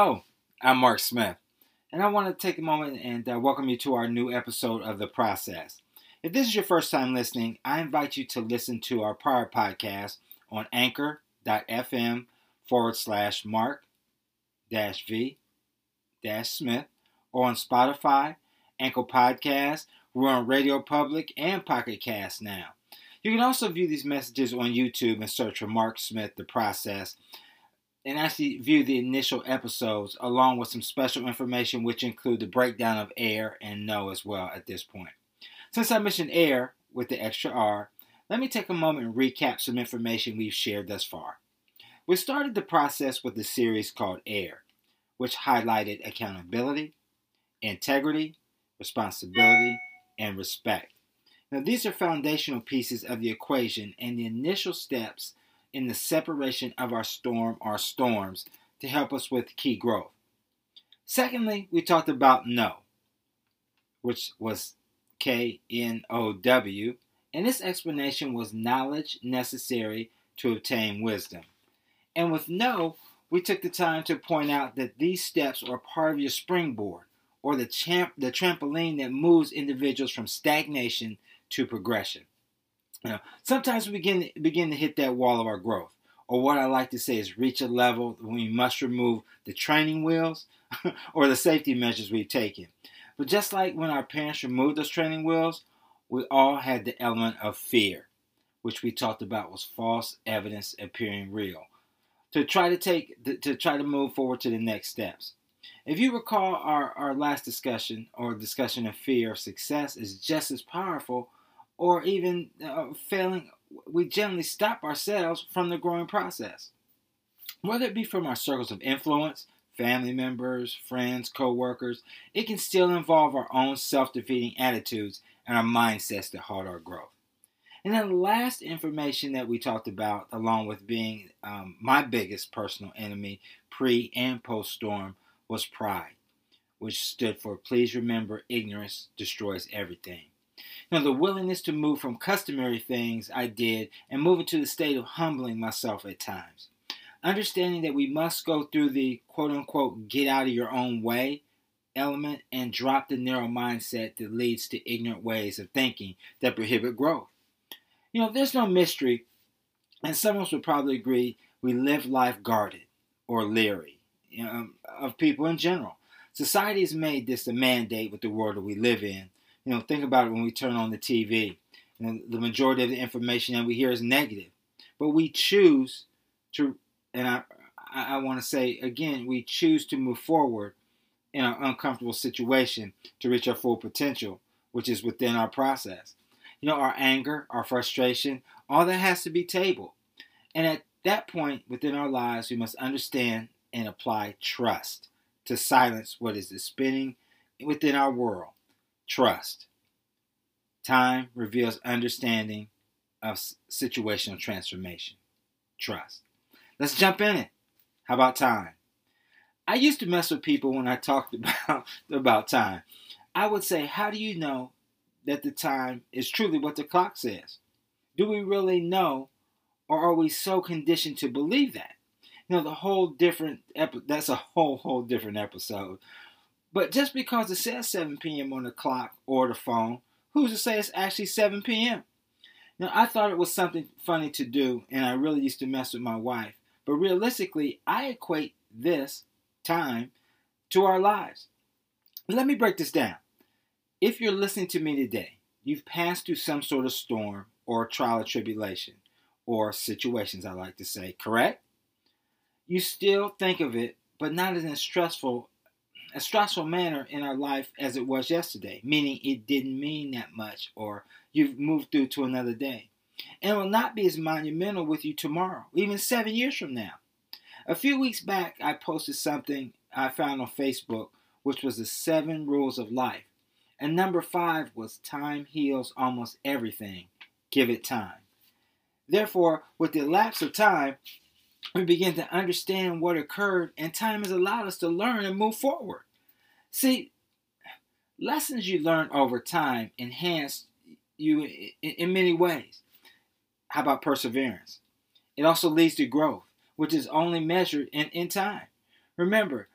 Hello, I'm Mark Smith, and I want to take a moment and uh, welcome you to our new episode of The Process. If this is your first time listening, I invite you to listen to our prior podcast on anchor.fm forward slash mark dash v dash smith or on Spotify, Anchor Podcast, we're on Radio Public and Pocket Cast now. You can also view these messages on YouTube and search for Mark Smith The Process and actually view the initial episodes along with some special information, which include the breakdown of air and no as well at this point. Since I mentioned air with the extra R, let me take a moment and recap some information we've shared thus far. We started the process with a series called Air, which highlighted accountability, integrity, responsibility, and respect. Now, these are foundational pieces of the equation and the initial steps in the separation of our storm or storms to help us with key growth. Secondly, we talked about no, which was K N O W, and this explanation was knowledge necessary to obtain wisdom. And with no, we took the time to point out that these steps are part of your springboard or the, champ, the trampoline that moves individuals from stagnation to progression. You know, sometimes we begin begin to hit that wall of our growth, or what I like to say is reach a level when we must remove the training wheels or the safety measures we've taken. But just like when our parents removed those training wheels, we all had the element of fear, which we talked about was false evidence appearing real. To try to take to try to move forward to the next steps. If you recall our, our last discussion or discussion of fear of success is just as powerful or even uh, failing, we generally stop ourselves from the growing process. Whether it be from our circles of influence, family members, friends, co workers, it can still involve our own self defeating attitudes and our mindsets that halt our growth. And then the last information that we talked about, along with being um, my biggest personal enemy pre and post storm, was pride, which stood for please remember ignorance destroys everything. Now, the willingness to move from customary things I did and move into the state of humbling myself at times. Understanding that we must go through the quote unquote get out of your own way element and drop the narrow mindset that leads to ignorant ways of thinking that prohibit growth. You know, there's no mystery, and some of us would probably agree we live life guarded or leery you know, of people in general. Society has made this a mandate with the world that we live in, you know, think about it when we turn on the TV. You know, the majority of the information that we hear is negative, but we choose to, and I, I want to say again, we choose to move forward in an uncomfortable situation to reach our full potential, which is within our process. You know, our anger, our frustration, all that has to be tabled. And at that point within our lives, we must understand and apply trust to silence what is the spinning within our world trust. Time reveals understanding of situational transformation. Trust. Let's jump in it. How about time? I used to mess with people when I talked about, about time. I would say, How do you know that the time is truly what the clock says? Do we really know, or are we so conditioned to believe that? You know, the whole different, epi- that's a whole, whole different episode. But just because it says 7 p.m. on the clock or the phone, who's to say it's actually 7 p.m.? Now, I thought it was something funny to do, and I really used to mess with my wife. But realistically, I equate this time to our lives. Let me break this down. If you're listening to me today, you've passed through some sort of storm or trial or tribulation, or situations, I like to say, correct? You still think of it, but not as stressful a stressful manner in our life as it was yesterday, meaning it didn't mean that much or you've moved through to another day. And it will not be as monumental with you tomorrow, even seven years from now. A few weeks back, I posted something I found on Facebook, which was the seven rules of life. And number five was time heals almost everything. Give it time. Therefore, with the lapse of time, we begin to understand what occurred, and time has allowed us to learn and move forward. See, lessons you learn over time enhance you in, many ways. How about perseverance? It also leads to growth, which is only measured in, in time. Remember,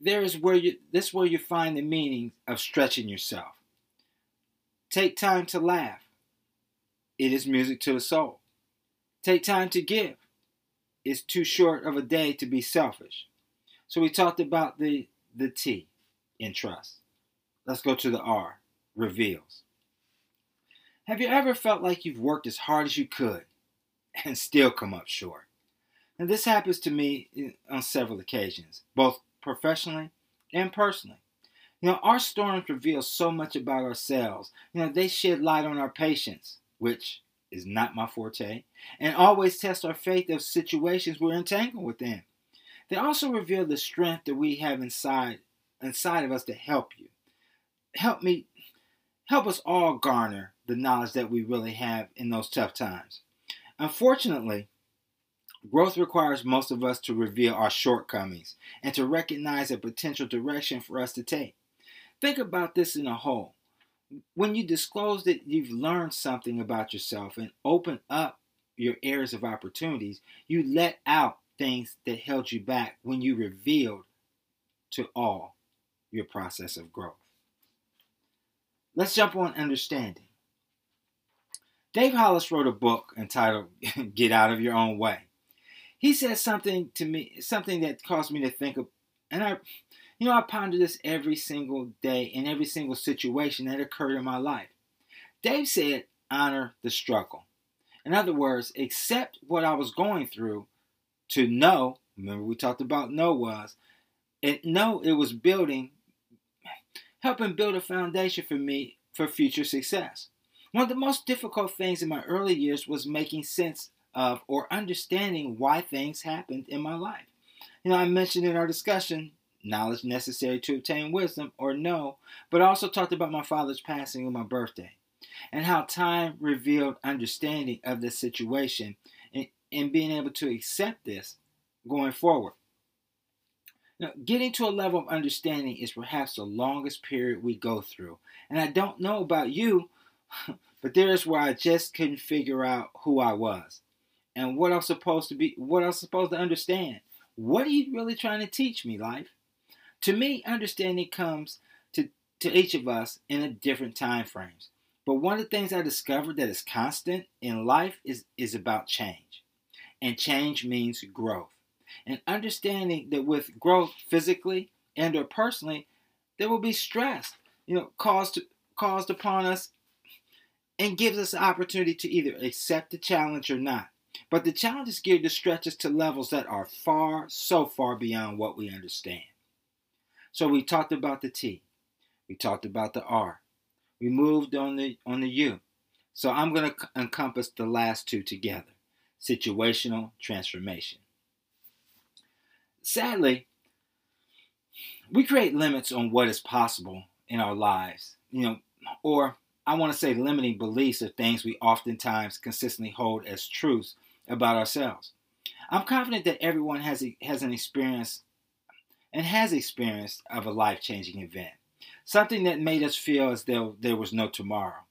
there is where you this is where you find the meaning of stretching yourself. Take time to laugh. It is music to the soul. Take time to give. It's too short of a day to be selfish. So we talked about the the T in trust. Let's go to the R, reveals. Have you ever felt like you've worked as hard as you could and still come up short? And this happens to me uh, on several occasions, both professionally and personally. You know, our storms reveal so much about ourselves. You know, they shed light on our patience, which is not my forte, and always test our faith of situations we're entangled within. They also reveal the strength that we have inside inside of us to help you. Help me help us all garner the knowledge that we really have in those tough times. Unfortunately, Growth requires most of us to reveal our shortcomings and to recognize a potential direction for us to take. Think about this in a whole. When you disclose that you've learned something about yourself and open up your areas of opportunities, you let out things that held you back when you revealed to all your process of growth. Let's jump on understanding. Dave Hollis wrote a book entitled Get Out of Your Own Way he said something to me, something that caused me to think of, and I, you know, I ponder this every single day in every single situation that occurred in my life. Dave said, honor the struggle. In other words, accept what I was going through to know, remember we talked about know was, and know it was building, helping build a foundation for me for future success. One of the most difficult things in my early years was making sense of or understanding why things happened in my life. You know, I mentioned in our discussion knowledge necessary to obtain wisdom or no, but also talked about my father's passing on my birthday and how time revealed understanding of the situation and, and being able to accept this going forward. Now, getting to a level of understanding is perhaps the longest period we go through. And I don't know about you, but there's where I just couldn't figure out who I was and what I'm supposed to be, what I'm supposed to understand. What are you really trying to teach me, life? To me, understanding comes to, to each of us in a different time frames. But one of the things I discovered that is constant in life is, is about change. And change means growth. And understanding that with growth physically and or personally, there will be stress, you know, caused caused upon us and gives us the opportunity to either accept the challenge or not. But the challenge is geared to stretch us to levels that are far, so far beyond what we understand. So we talked about the T. We talked about the R. We moved on the on the U. So I'm going to encompass the last two together. Situational transformation. Sadly, we create limits on what is possible in our lives, you know, or I want to say limiting beliefs are things we oftentimes consistently hold as truths about ourselves. I'm confident that everyone has a, has an experience and has experienced of a life-changing event, something that made us feel as though there was no tomorrow.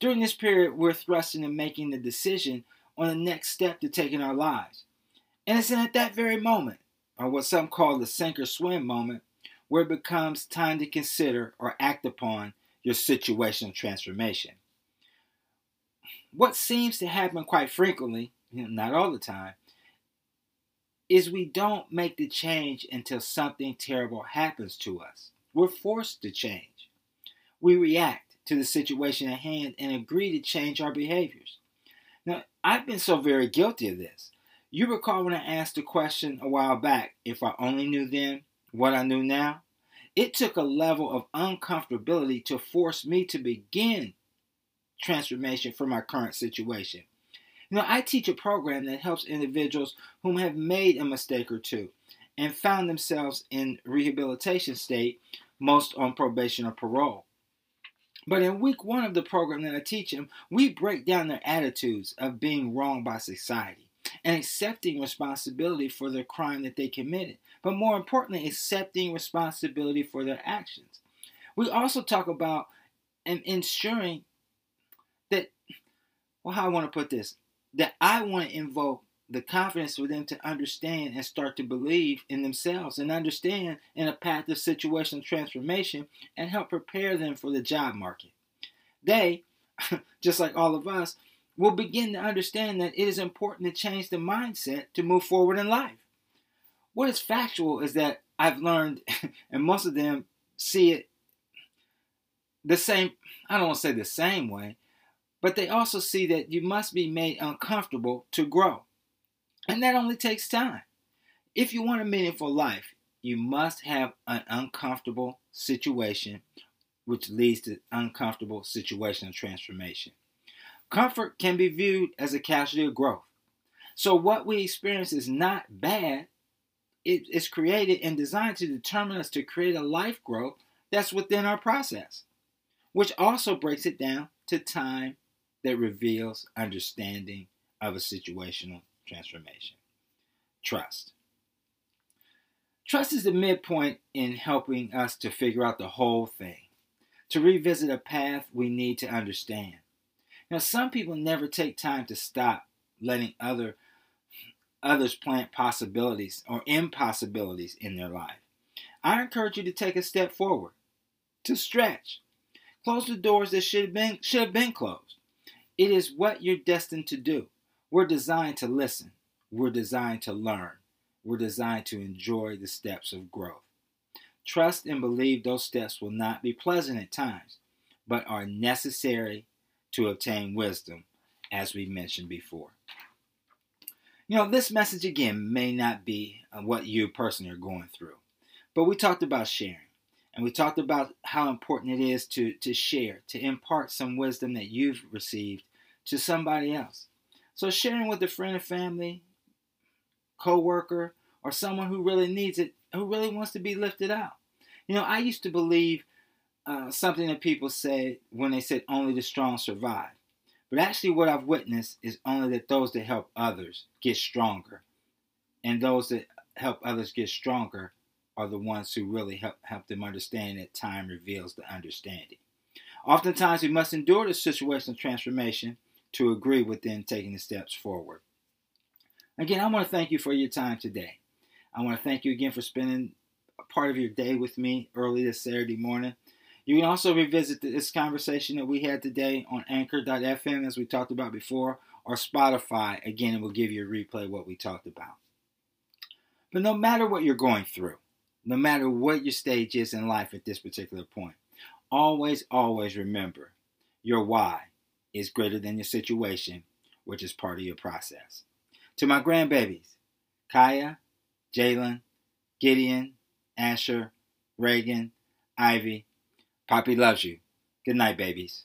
During this period, we're thrust into making the decision on the next step to take in our lives. And it's at that very moment, or what some call the sink or swim moment, where it becomes time to consider or act upon your situational transformation. What seems to happen quite frequently, not all the time, is we don't make the change until something terrible happens to us. We're forced to change. We react to the situation at hand and agree to change our behaviors. Now, I've been so very guilty of this. You recall when I asked the question a while back if I only knew then what I knew now? It took a level of uncomfortability to force me to begin transformation from my current situation. You know, I teach a program that helps individuals whom have made a mistake or two and found themselves in rehabilitation state, most on probation or parole. But in week one of the program that I teach them, we break down their attitudes of being wronged by society and accepting responsibility for the crime that they committed but more importantly, accepting responsibility for their actions. We also talk about and ensuring that, well, how I want to put this, that I want to invoke the confidence for them to understand and start to believe in themselves and understand in a path of situational transformation and help prepare them for the job market. They, just like all of us, will begin to understand that it is important to change the mindset to move forward in life. What is factual is that I've learned, and most of them see it the same, I don't want to say the same way, but they also see that you must be made uncomfortable to grow. And that only takes time. If you want a meaningful life, you must have an uncomfortable situation, which leads to uncomfortable situational transformation. Comfort can be viewed as a casualty of growth. So, what we experience is not bad. It is created and designed to determine us to create a life growth that's within our process, which also breaks it down to time that reveals understanding of a situational transformation. Trust. Trust is the midpoint in helping us to figure out the whole thing, to revisit a path we need to understand. Now, some people never take time to stop letting other others plant possibilities or impossibilities in their life. I encourage you to take a step forward, to stretch, close the doors that should have been should have been closed. It is what you're destined to do. We're designed to listen. We're designed to learn. We're designed to enjoy the steps of growth. Trust and believe those steps will not be pleasant at times, but are necessary to obtain wisdom, as we mentioned before. You know, this message again may not be uh, what you personally are going through, but we talked about sharing. And we talked about how important it is to, to share, to impart some wisdom that you've received to somebody else. So sharing with a friend or family, co-worker, or someone who really needs it, who really wants to be lifted out. You know, I used to believe uh, something that people say when they said only the strong survive. But actually, what I've witnessed is only that those that help others get stronger. And those that help others get stronger are the ones who really help, help them understand that time reveals the understanding. Oftentimes, we must endure the situation of transformation to agree with them taking the steps forward. Again, I want to thank you for your time today. I want to thank you again for spending a part of your day with me early this Saturday morning. You can also revisit this conversation that we had today on anchor.fm, as we talked about before, or Spotify. Again, it will give you a replay of what we talked about. But no matter what you're going through, no matter what your stage is in life at this particular point. Always, always remember your why is greater than your situation, which is part of your process. To my grandbabies, Kaya, Jalen, Gideon, Asher, Reagan, Ivy, Poppy loves you. Good night, babies.